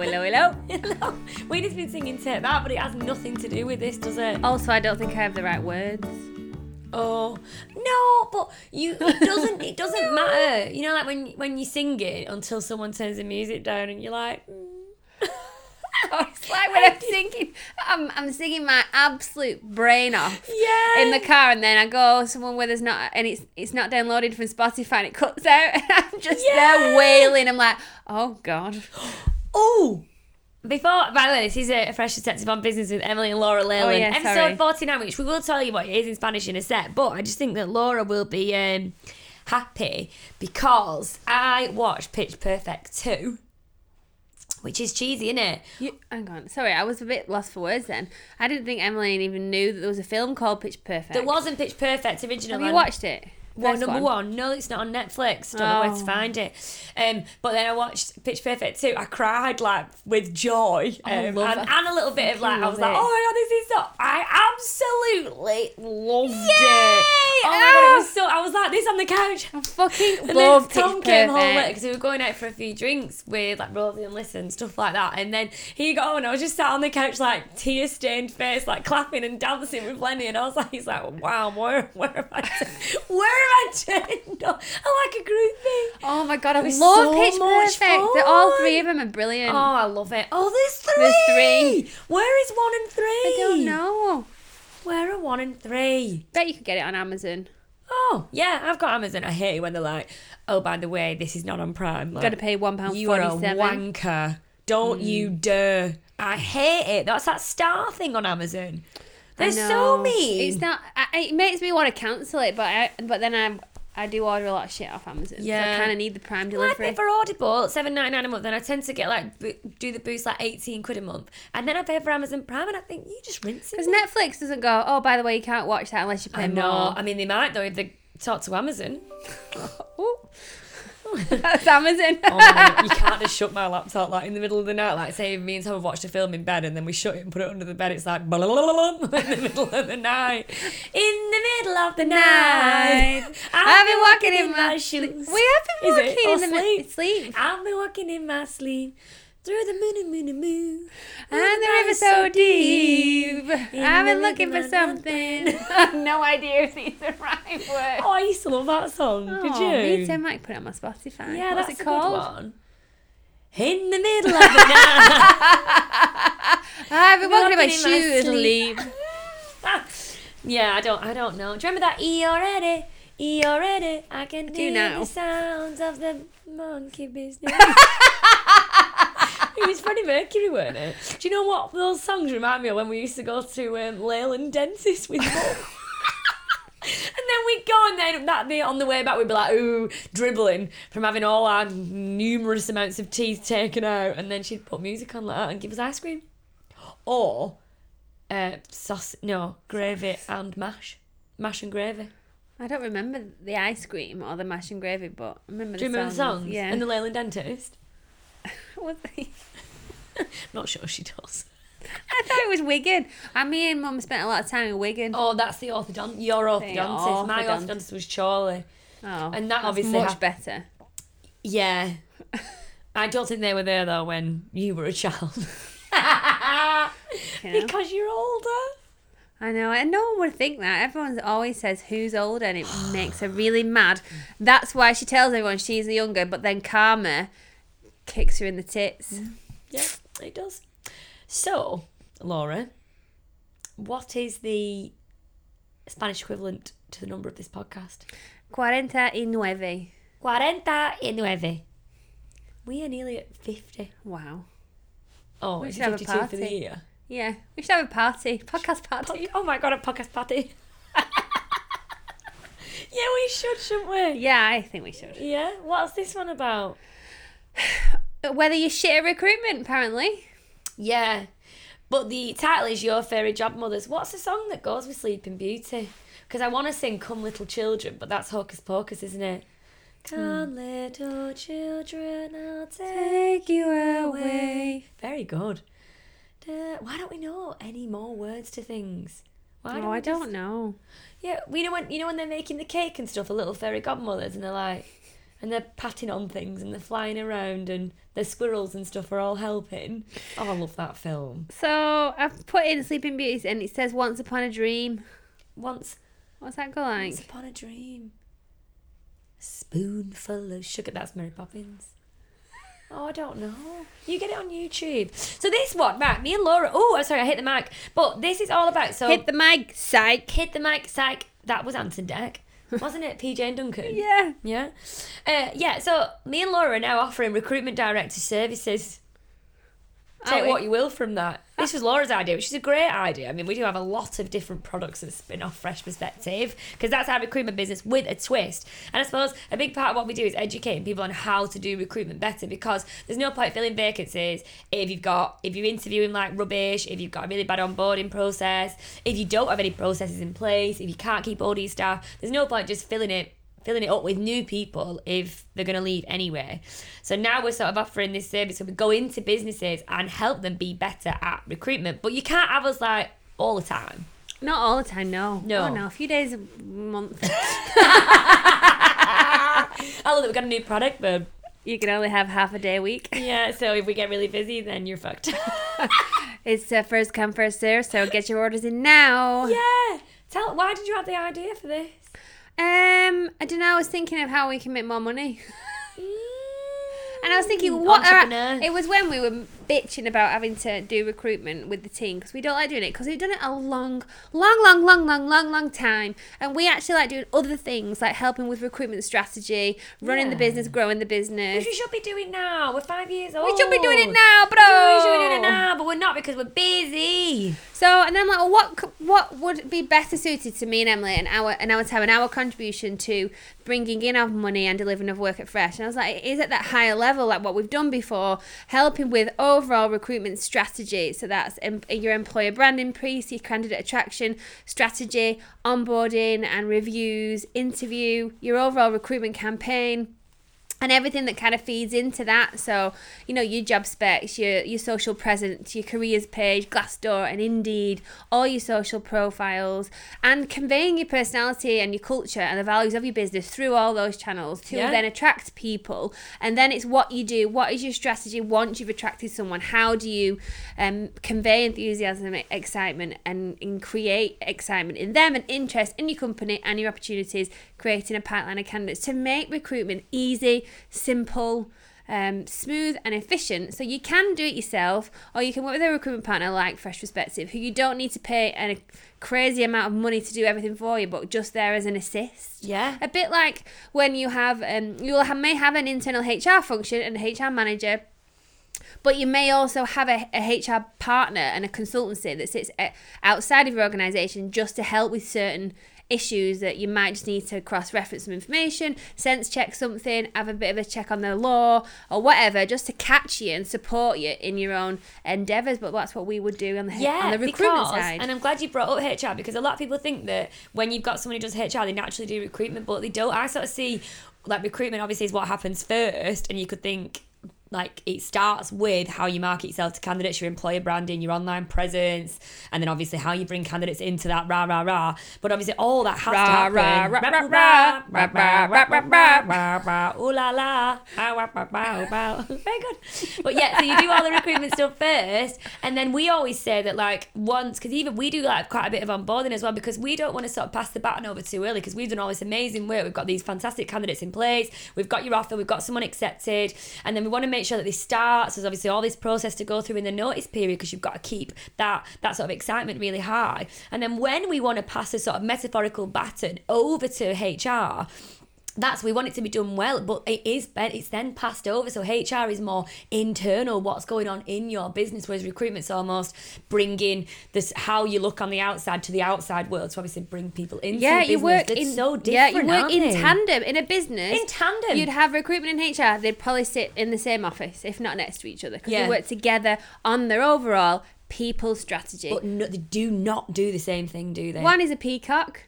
hello, hello, hello. Hello. Wayne's been singing Take That, but it has nothing to do with this, does it? Also, I don't think I have the right words. Oh no, but you it doesn't it doesn't matter. You know, like when when you sing it until someone turns the music down and you're like, mm. It's like when I'm singing, I'm, I'm singing my absolute brain off yeah, in the car, and then I go someone where there's not, and it's it's not downloaded from Spotify, and it cuts out, and I'm just Yeah. there wailing. I'm like, oh god, Oh. Before, by the way, this is a Fresh Perspective on Business with Emily and Laura Leyland. Oh, yeah, episode sorry. 49, which we will tell you what it is in Spanish in a sec, but I just think that Laura will be um, happy because I watched Pitch Perfect 2, which is cheesy, isn't it? you, hang on, sorry, I was a bit lost for words then. I didn't think Emily even knew that there was a film called Pitch Perfect. There wasn't Pitch Perfect originally. Have you watched it? Well, number one. no, it's not on Netflix. Don't know where to Oh. find it. Um, but then I watched Pitch Perfect 2. I cried like with joy, um, and, and, a little bit of like, I was like, oh my god, this is so. I absolutely loved Yay! it. Oh my god, it was so. I was like this on the couch. I fucking And love then Tom Pitch came home Perfect. because we were going out for a few drinks with like Rosie and Lissa and stuff like that. And then he got home and I was just sat on the couch like tear stained face, like clapping and dancing with Lenny. And I was like, he's like, wow, where where am I? Where I turned up? I like a groupie. Oh my god, I love so Pitch Perfect. They're all three of them are brilliant. Oh, I love it. Oh, there's three. There's three. Where is one and three? I don't know. Where are one and three? Bet you could get it on Amazon. Oh, yeah, I've got Amazon. I hate it when they're like, oh, by the way, this is not on Prime. Like, Got to pay one pound You are a wanker. Don't you mm. dare. I hate it. That's that star thing on Amazon. They're so mean. It's not. I, it makes me want to cancel it, but I, but then I I do order a lot of shit off Amazon. so Yeah. I kind of need the Prime Well, I pay for Audible seven ninety nine a month, and I tend to get like bo- do the boost like eighteen quid a month, and then I pay for Amazon Prime, and I think you just rinse it. Because Netflix doesn't go. Oh, by the way, you can't watch that unless you pay I know. more. I mean, they might though if they talk to Amazon. That's Amazon. Oh my, you can't just shut my laptop like in the middle of the night. Like say me and Tom have watched a film in bed and then we shut it and put it under the bed. It's like blah, blah, blah, blah, in the middle of the night. In the middle of the night, I've been walking in my shoes. We have been walking in the sleep. I've been walking in my sleep through the moon and moon and moon. And the river's so deep. I've been looking for something. no idea if these are right words. Oh, I used to love that song. Did Oh, you? Me too. I might put it on my Spotify. Yeah, What's that's it a called? good one. In the middle of the night. I've been walking in my Walking in my shoes, sleep. yeah, I don't I don't know. Do you remember that E already? E already. I can hear now. the sounds of the monkey business. It was Freddie Mercury, weren't it? Do you know what those songs remind me of when we used to go to um, Leyland Dentist with mum? And then we'd go and then that be on the way back we'd be like, ooh, dribbling from having all our numerous amounts of teeth taken out. And then she'd put music on like that and give us ice cream. Or uh, sauce, no, gravy and mash. Mash and gravy. I don't remember the ice cream or the mash and gravy, but I remember Do you the remember the songs. songs? Yeah. And the Leyland Dentist? Was they- Not sure she does. I thought it was Wigan. And me and Mum spent a lot of time in Wigan. Oh, that's the orthodontist. Your orthodontist. My orthodontist. orthodontist was Charlie. Oh, and that that's obviously much hap- better. Yeah. I don't think they were there though when you were a child. You know? Because you're older. I know, and no one would think that. Everyone always says who's older, and it makes her really mad. That's why she tells everyone she's the younger, but then Karma kicks her in the tits. Mm-hmm. Yeah, it does. So, Laura, what is the Spanish equivalent to the number of this podcast? Cuarenta y nueve. Cuarenta y nueve. We are nearly at 50. Wow. Oh, We should have a 52 for the party. year. Yeah, we should have a party, podcast Pod- party. oh my god, a podcast party. yeah, we should, shouldn't we? Yeah, I think we should. Yeah, what's this one about? Whether you shit at recruitment, apparently. Yeah, but the title is Your Fairy Job Mothers. What's the song that goes with Sleeping Beauty? Because I want to sing Come Little Children, but that's Hocus Pocus, isn't it? Come hmm. little children, I'll take you away. Very good. Da- Why don't we know any more words to things? Why oh, we I just- don't know. Yeah, we know when you know when they're making the cake and stuff, the little fairy godmothers, and they're like, and they're patting on things and they're flying around and the squirrels and stuff are all helping. Oh, I love that film. So I've put in Sleeping Beauties and it says Once Upon a Dream. Once, What's that go like? once upon a dream, a spoonful of sugar. That's Mary Poppins. Oh, I don't know. You get it on YouTube. So this one, right? Me and Laura. Oh, I'm sorry, I hit the mic. But this is all about. So Hit the mic, psych. hit the mic, psych. That was Ant and Dec, wasn't it? PJ and Duncan. Yeah. Yeah. Uh, yeah, so me and Laura are now offering recruitment director services. Take what you will from that. This was Laura's idea, which is a great idea. I mean, we do have a lot of different products that spin off Fresh Perspective because that's our recruitment business with a twist. And I suppose a big part of what we do is educating people on how to do recruitment better because there's no point filling vacancies if you've got, if you're interviewing like rubbish, if you've got a really bad onboarding process, if you don't have any processes in place, if you can't keep all these staff, there's no point just filling it filling it up with new people if they're going to leave anyway. So now we're sort of offering this service where we go into businesses and help them be better at recruitment. But you can't have us like all the time. Not all the time, no. No. Oh, no. A few days a month. I love that we've got a new product, but you can only have half a day a week. yeah, so if we get really busy, then you're fucked. It's uh, first come, first serve, so get your orders in now. yeah. Tell why did you have the idea for this? I don't know. I was thinking of how we can make more money. And I was thinking, Mm, what are, it was when we were bitching about having to do recruitment with the team because we don't like doing it because we've done it a long, long, long, long, long, long, long time, and we actually like doing other things like helping with recruitment strategy, running the business, growing the business. Which we should be doing now. We're five years old. We should be doing it now, bro. We should be doing it now, but we're not because we're busy. So, and then I'm like, well, what what would be better suited to me and Emily and our and our time and our contribution to bringing in our money and delivering of work at Fresh? And I was like, it is at that higher level, like what we've done before, helping with oh, overall recruitment strategy. So that's em- your employer branding piece, your candidate attraction strategy, onboarding and reviews, interview, your overall recruitment campaign and everything that kind of feeds into that. So, you know, your job specs, your your social presence, your careers page, Glassdoor and Indeed, all your social profiles, and conveying your personality and your culture and the values of your business through all those channels to Yeah. then attract people. And then it's what you do. What is your strategy once you've attracted someone? How do you um, convey enthusiasm, excitement, and, and create excitement in them and interest in your company and your opportunities, creating a pipeline of candidates to make recruitment easy, simple, um, smooth, and efficient. So you can do it yourself, or you can work with a recruitment partner like Fresh Perspective, who you don't need to pay a crazy amount of money to do everything for you, but just there as an assist. Yeah. A bit like when you have, um, you have, may have an internal HR function and HR manager but you may also have a, a HR partner and a consultancy that sits uh, outside of your organization just to help with certain issues that you might just need to cross reference some information, sense check something, have a bit of a check on the law or whatever, just to catch you and support you in your own endeavors. But that's what we would do on the, Yeah, on the recruitment because, side. and I'm glad you brought up HR because a lot of people think that when you've got someone who does HR, they naturally do recruitment, but they don't. I sort of see like recruitment obviously is what happens first, and you could think like it starts with how you market yourself to candidates, your employer branding, your online presence, and then obviously how you bring candidates into that rah rah rah. But obviously all that has Rah, to happen. rah, rah, rah, rah, rah, rah, rah, rah, rah. rah, ooh la la, ah, very good. But yeah, so you do all the recruitment stuff first, and then we always say that like once, because even we do like quite a bit of onboarding as well, because we don't want to sort of pass the baton over too early, because we've done all this amazing work. We've got these fantastic candidates in place. We've got your offer. We've got someone accepted, and then we want to make sure that this starts. There's obviously all this process to go through in the notice period because you've got to keep that that sort of excitement really high. And then when we want to pass a sort of metaphorical baton over to HR that's we want it to be done well but it is it's then passed over so hr is more internal what's going on in your business whereas recruitment's almost bringing this how you look on the outside to the outside world to obviously bring people into yeah, the you work in so different yeah, you work in they? tandem in a business. in tandem You'd have recruitment and HR. They'd probably sit in the same office, if not next to each other, because Yeah. they work together on their overall people strategy. but no, they do not do the same thing do they One is a peacock,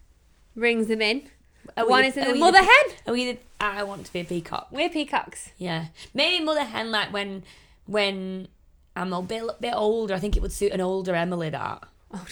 rings them in. Are One the- is a we mother the- hen. are we the, i want to be a peacock We're peacocks. yeah maybe mother hen like when when i'm a bit, bit older i think it would suit an older emily that Oh,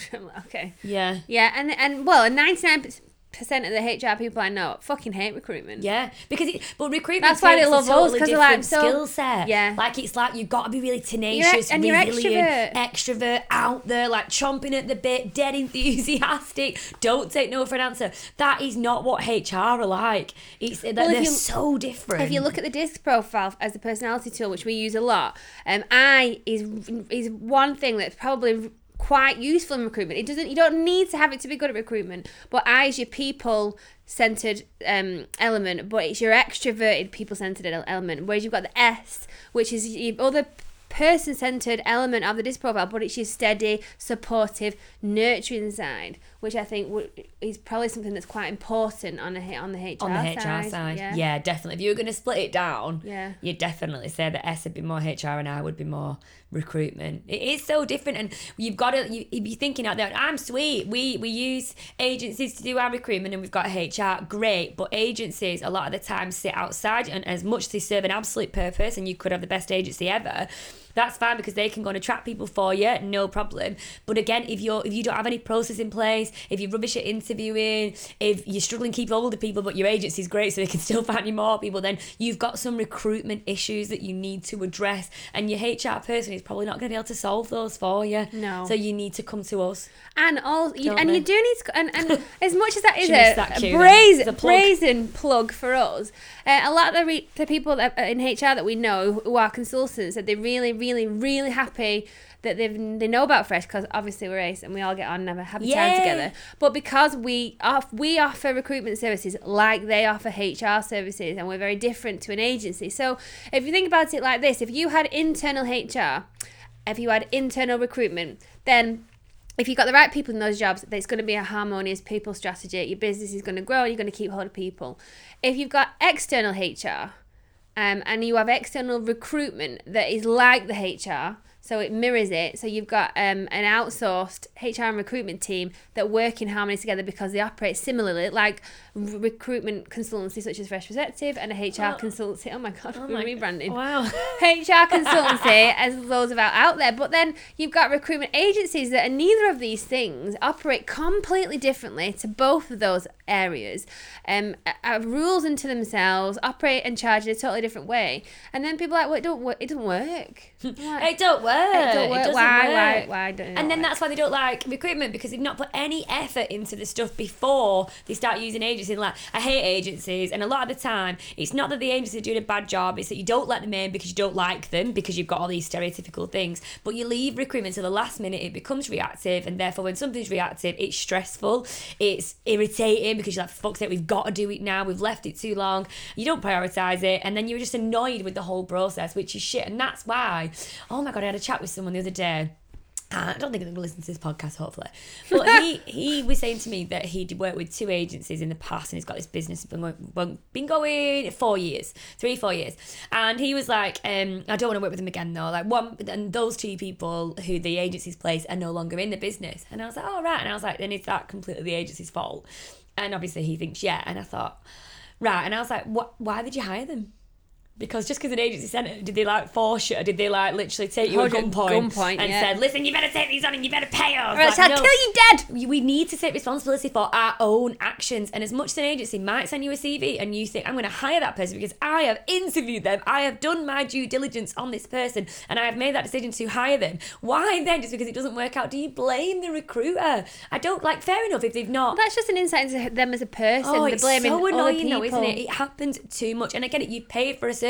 okay. yeah Yeah, and and well, ninety nine percent of the HR people I know fucking hate recruitment. Yeah, because it, but recruitment That's why they love us, totally 'cause they're different like, so- skill set. Yeah. like it's like you've got to be really tenacious, and you're resilient, extrovert, out there, like chomping at the bit, dead enthusiastic. Don't take no for an answer. That is not what HR are like. It's if they're you- so different. If you look at the DISC profile as a personality tool, which we use a lot, um, I is is one thing that's probably quite useful in recruitment. It doesn't you don't need to have it to be good at recruitment, but I is your people centered um, element, but it's your extroverted people centered element. Whereas you've got the S, which is your other person centered element of the DISC profile, but it's your steady, supportive, nurturing side, which I think would, is probably something that's quite important on a on the HR on the HR side. side, Yeah. yeah. definitely. If you were going to split it down, Yeah. you'd definitely say that S would be more HR and I would be more recruitment. It is so different, and you've got to. You, if you're thinking out there, I'm sweet. We we use agencies to do our recruitment, and we've got HR. Great, but agencies a lot of the time sit outside, and as much as they serve an absolute purpose, and you could have the best agency ever. That's fine because they can go and attract people for you, no problem. But again, if you're if you don't have any process in place, if you're rubbish at interviewing, if you're struggling to keep hold of people, but your agency's great so they can still find you more people, then you've got some recruitment issues that you need to address, and your HR person is probably not going to be able to solve those for you. No. So you need to come to us. And all, you, and they? you do need to, and, and as much as that is a, that cue brazen, a plug. brazen plug for us, uh, a lot of the, re- the people that, uh, in HR that we know who are consultants that they're really, really, really happy that they they know about Fresh because obviously we're ace and we all get on and have a happy time together. But because we off, we offer recruitment services like they offer HR services, and we're very different to an agency. So if you think about it like this, if you had internal HR, if you had internal recruitment, then if you've got the right people in those jobs, it's going to be a harmonious people strategy. Your business is going to grow and you're going to keep hold of people. If you've got external HR um, and you have external recruitment that is like the HR, so it mirrors it. So you've got um, an outsourced HR and recruitment team that work in harmony together because they operate similarly, like recruitment consultancy such as Fresh Perspective and a HR consultancy. Oh my God, we're my- rebranding. Wow. HR consultancy, as loads of out out there. But then you've got recruitment agencies that are neither of these things, operate completely differently to both of those areas, um, have rules into themselves, operate and charge in a totally different way. And then people are like, well, it don't work. It doesn't work. Like, It don't work. it don't work. doesn't Why? work. Why? Why don't? And then work? that's why they don't like recruitment because they've not put any effort into the stuff before they start using agencies. Like I hate agencies, and a lot of the time it's not that the agency are doing a bad job; it's that you don't let them in because you don't like them because you've got all these stereotypical things. But you leave recruitment to the last minute; it becomes reactive, and therefore when something's reactive, it's stressful, it's irritating because you're like, "Fuck it, we've got to do it now. We've left it too long." You don't prioritize it, and then you're just annoyed with the whole process, which is shit. And that's why. Oh my god, I had a chat with someone the other day. I don't think they're going to listen to this podcast, hopefully. But he, he was saying to me that he'd worked with two agencies in the past and he's got this business been going, been going four years, three, four years. And he was like, um, I don't want to work with them again though. Like one, and those two people who the agencies place are no longer in the business. And I was like, oh, right. And I was like, then is that completely the agency's fault? And obviously he thinks, yeah. And I thought, right. And I was like, what? why did you hire them? Because just because an agency sent it, did they like force you? Or did they like literally take you at Hold you at gunpoint, gunpoint, and yeah. said, "Listen, you better take these on and you better pay us"? Or else I'll kill you dead. We- We need to take responsibility for our own actions. And as much as an agency might send you a CV and you think, I'm going to hire that person because I have interviewed them, I have done my due diligence on this person, and I have made that decision to hire them. Why then, just because it doesn't work out, do you blame the recruiter? I don't like, fair enough if they've not. That's just an insight into them as a person. Oh, They're it's blaming so annoying though, isn't it? It happens too much. And I get it, you paid for a service,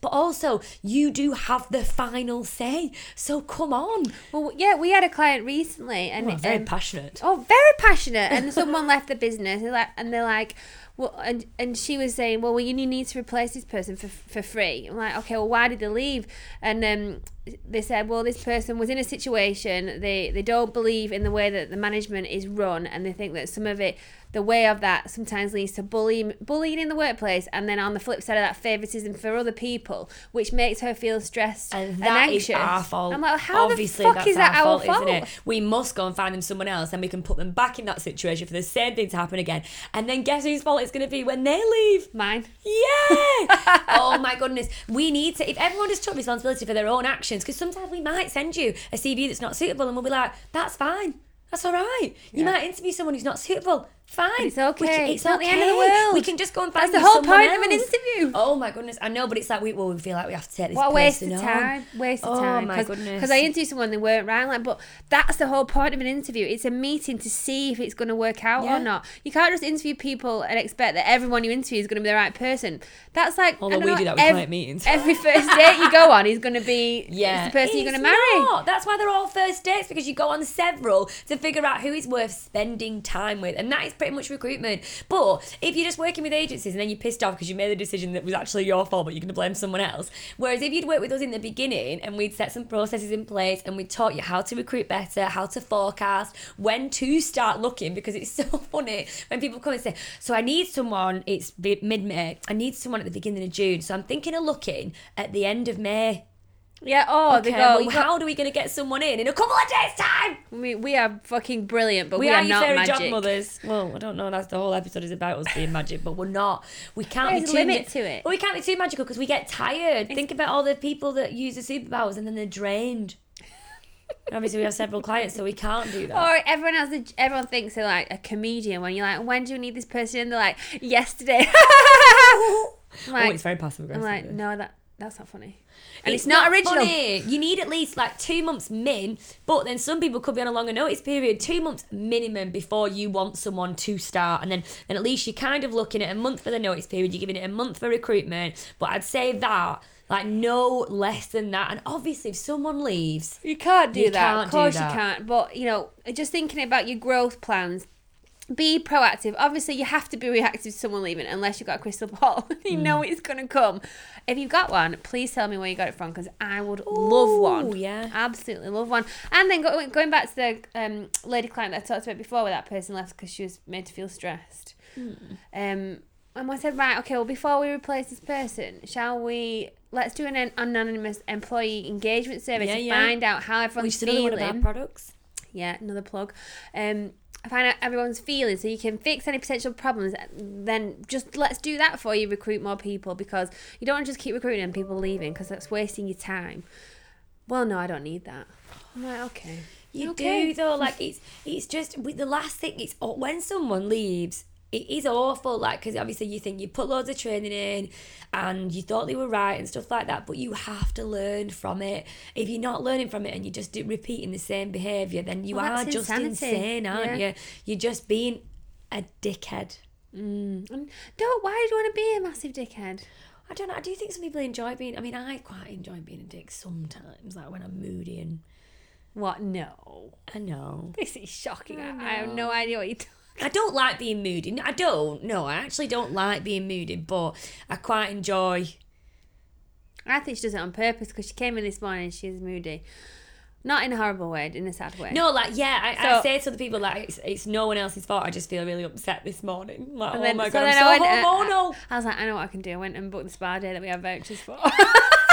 but also you do have the final say. So come on. Well, yeah, we had a client recently, and Oh, very um, passionate. Oh, very passionate. And someone left the business, and like, and they're like, well, and and she was saying, well, well, you need to replace this person for for free. I'm like, okay, well, why did they leave? And um, they said, well, this person was in a situation. They they don't believe in the way that the management is run, and they think that some of it. The way of that sometimes leads to bullying, bullying in the workplace, and then on the flip side of that, favoritism for other people, which makes her feel stressed and, And that is anxious. our fault. I'm like, how Obviously, the fuck that's is that our, fault? isn't it? We must go and find them someone else, and we can put them back in that situation for the same thing to happen again. And then guess whose fault it's going to be when they leave? Mine. Yeah. oh my goodness. We need to. If everyone just took responsibility for their own actions, because sometimes we might send you a CV that's not suitable, and we'll be like, "That's fine. That's all right." You Yeah. might interview someone who's not suitable. Fine. It's okay. It's not the end of the world. We can just go and find That's the whole point of an interview. Oh my goodness, I know, but it's like we well, we feel like we have to take this. What a waste of time. on. Waste of Oh time. my goodness. Because I interviewed someone, they weren't right. Like, but that's the whole point of an interview. It's a meeting to see if it's going to work out Yeah. or not. You can't just interview people and expect that everyone you interview is going to be the right person. That's like, Although we know, do that with ev- client meetings. Every first date you go on is going to be Yeah, it's the person you're going to marry. not. That's why they're all first dates because you go on several to figure out who is worth spending time with, and that is pretty much recruitment. But if you're just working with agencies and then you're pissed off because you made the decision that was actually your fault, but you're going to blame someone else. Whereas if you'd worked with us in the beginning and we'd set some processes in place and we taught you how to recruit better, how to forecast, when to start looking, because it's so funny when people come and say, "So I need someone." It's mid May. I need someone at the beginning of June. So I'm thinking of looking at the end of May. Yeah, oh, Okay, they go, well, got- how are we going to get someone in in a couple of days' time? we, we are fucking brilliant, but we, We, are, are, not magic. job mothers. Well, I don't know. That's the whole episode is about us being magic, but we're not. We can't There's be too limit ma- to it. We can't be too magical because we get tired. Think about all the people that use the superpowers and then they're drained. Obviously, we have several clients, so we can't do that. Or everyone else, everyone thinks they're like a comedian. When you're like, when do you need this person? And they're like, yesterday. I'm oh, it's very passive I'm like, no, that that's not funny. And it's, not, original. funny. You need at least like two months min, but then some people could be on a longer notice period, two months minimum before you want someone to start, and then then at least you're kind of looking at a month for the notice period. You're giving it a month for recruitment, but I'd say that like no less than that. And obviously, if someone leaves, You can't do You that. can't of course that. you can't. But you know, just thinking about your growth plans. Be proactive. Obviously, you have to be reactive to someone leaving unless you've got a crystal ball. you Mm. know it's going to come. If you've got one, please tell me where you got it from because I would love one. Yeah. Absolutely love one. And then go, going back to the um, lady client that I talked about before where that person left because she was made to feel stressed. Hmm. Um, and I said, right, okay, well, before we replace this person, shall we, let's do an an anonymous employee engagement survey Yeah, to yeah. find out how which everyone's is another one of our products. Yeah, another plug. Um, find out everyone's feeling so you can fix any potential problems. Then just let's do that for you. Recruit more people because you don't want to just keep recruiting and people leaving because that's wasting your time. Well, no, I don't need that. I'm like, okay. You Okay. do though, like it's it's just with the last thing. It's oh, when someone leaves, it is awful. Like because obviously you think you put loads of training in, and you thought they were right and stuff like that, but you have to learn from it. If you're not learning from it and you're just repeating the same behaviour, then you Well, are just insanity. insane, aren't Yeah. you? You're just being a dickhead. Mm. And don't. Why do you want to be a massive dickhead? I don't know. I do think some people enjoy being. I mean, I quite enjoy being a dick sometimes, like when I'm moody and What? No. I know. This is shocking. I I, I have no idea what you're talking. I don't like being moody. I don't. No, I actually don't like being moody, but I quite enjoy. I think she does it on purpose because she came in this morning and she was moody. Not in a horrible way, in a sad way. No, like yeah, I, I So- say to the people like it's, it's no one else's fault. I just feel really upset this morning. Like And oh then- my so god, I'm I so went, uh, hormonal. I was like, I know what I can do. I went and booked the spa day that we have vouchers for.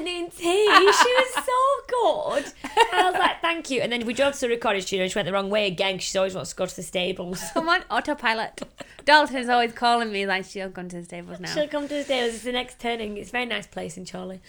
and afternoon tea. She was so good. I was like, thank you. And then we drove to the recording studio and she went the wrong way again 'cause she always wants to go to the stables. I'm on autopilot. Dalton's always calling me like she'll come to the stables now. She'll come to the stables. It's the next turning. It's a very nice place in Chorley.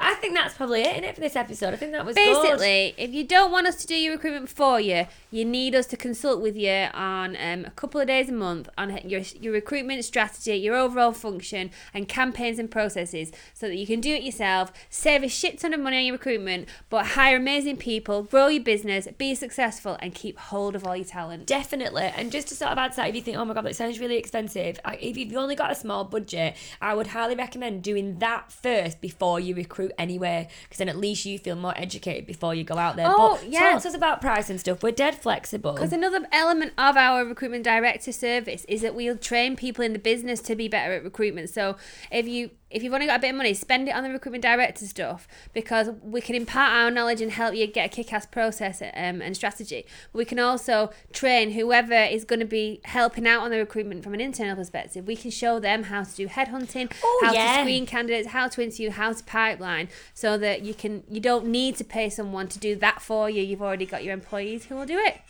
I think that's probably it, innit, for this episode. I think that was good. Basically, if you don't want us to do your recruitment for you, you need us to consult with you on um, a couple of days a month on your your recruitment strategy, your overall function, and campaigns and processes, so that you can do it yourself, save a shit ton of money on your recruitment, but hire amazing people, grow your business, be successful, and keep hold of all your talent. Definitely. And just to sort of add to that, if you think, oh my God, that sounds really expensive, if you've only got a small budget, I would highly recommend doing that first before you recruit anyway, because then at least you feel more educated before you go out there. Oh, but yeah. talk to us about price and stuff. We're dead flexible. Because another element of our recruitment director service is that we'll train people in the business to be better at recruitment. So if you if you've only got a bit of money, spend it on the recruitment director stuff because we can impart our knowledge and help you get a kick-ass process um, and strategy. We can also train whoever is going to be helping out on the recruitment from an internal perspective. We can show them how to do headhunting, Oh, how yeah. to screen candidates, how to interview, how to pipeline, so that you can you don't need to pay someone to do that for you. You've already got your employees who will do it.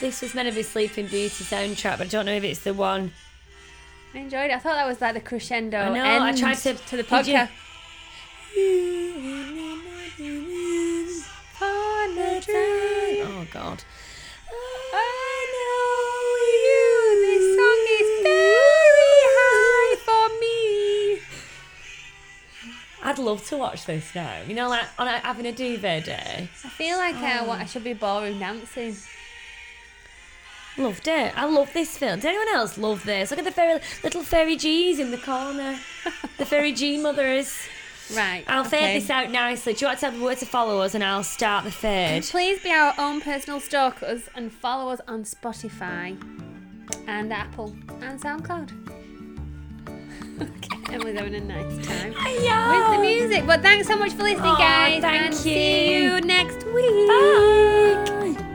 this was meant to be Sleeping Beauty soundtrack, but I don't know if it's the one. I enjoyed it. I thought that was like the crescendo. I know, I tried to- to the podcast. Dream. God. I know you. This song is very high for me. I'd love to watch this now. You know, like on a, having a duvet day. I feel like uh, what I should be ballroom dancing. Loved it. I love this film. Did anyone else love this? Look at the fairy, little fairy G's in the corner. the fairy G mothers. Right. I'll fade this out nicely. Do you want to have the word to follow us and I'll start the fade? Please be our own personal stalkers and follow us on Spotify and Apple and SoundCloud. okay, Emily's having a nice time with the music. But thanks so much for listening, Aw, guys. thank and see you. you next week. Bye.